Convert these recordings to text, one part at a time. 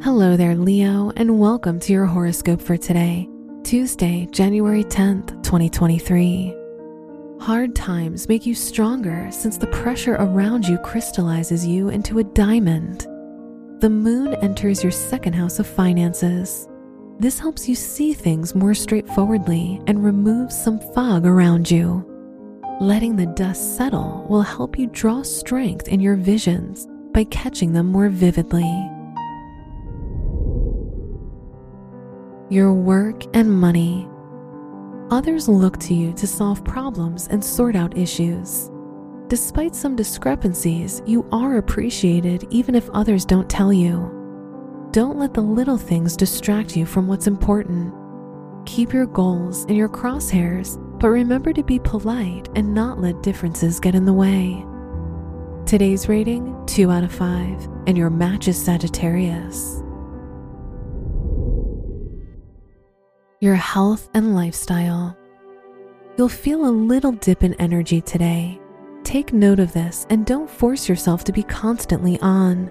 Hello there, Leo, and welcome to your horoscope for today, Tuesday, January 10th, 2023. Hard times make you stronger since the pressure around you crystallizes you into a diamond. The moon enters your second house of finances. This helps you see things more straightforwardly and removes some fog around you. Letting the dust settle will help you draw strength in your visions by catching them more vividly. Your work and money. Others look to you to solve problems and sort out issues. Despite some discrepancies, you are appreciated even if others don't tell you. Don't let the little things distract you from what's important. Keep your goals in your crosshairs, but remember to be polite and not let differences get in the way. Today's rating 2 out of 5, and your match is Sagittarius. Your health and lifestyle. You'll feel a little dip in energy today. Take note of this and don't force yourself to be constantly on.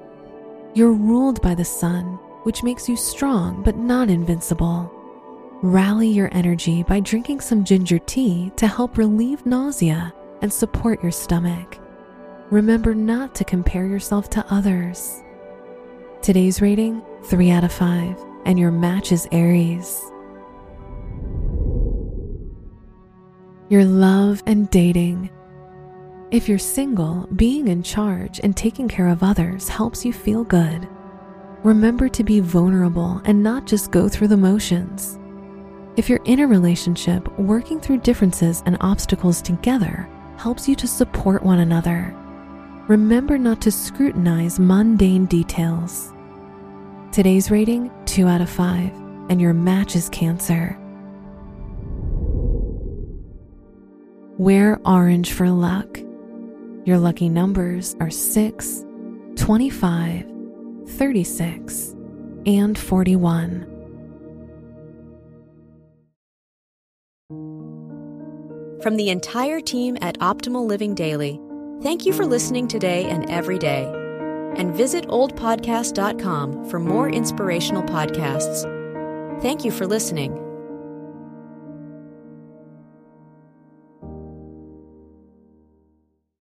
You're ruled by the sun, which makes you strong but not invincible. Rally your energy by drinking some ginger tea to help relieve nausea and support your stomach. Remember not to compare yourself to others. Today's rating 3 out of 5, and your match is Aries. Your love and dating. If you're single, being in charge and taking care of others helps you feel good. Remember to be vulnerable and not just go through the motions. If you're in a relationship, working through differences and obstacles together helps you to support one another. Remember not to scrutinize mundane details. Today's rating 2 out of 5, and your match is Cancer. Wear orange for luck. Your lucky numbers are 6, 25, 36, and 41. From the entire team at Optimal Living Daily, thank you for listening today and every day. And visit oldpodcast.com for more inspirational podcasts. Thank you for listening.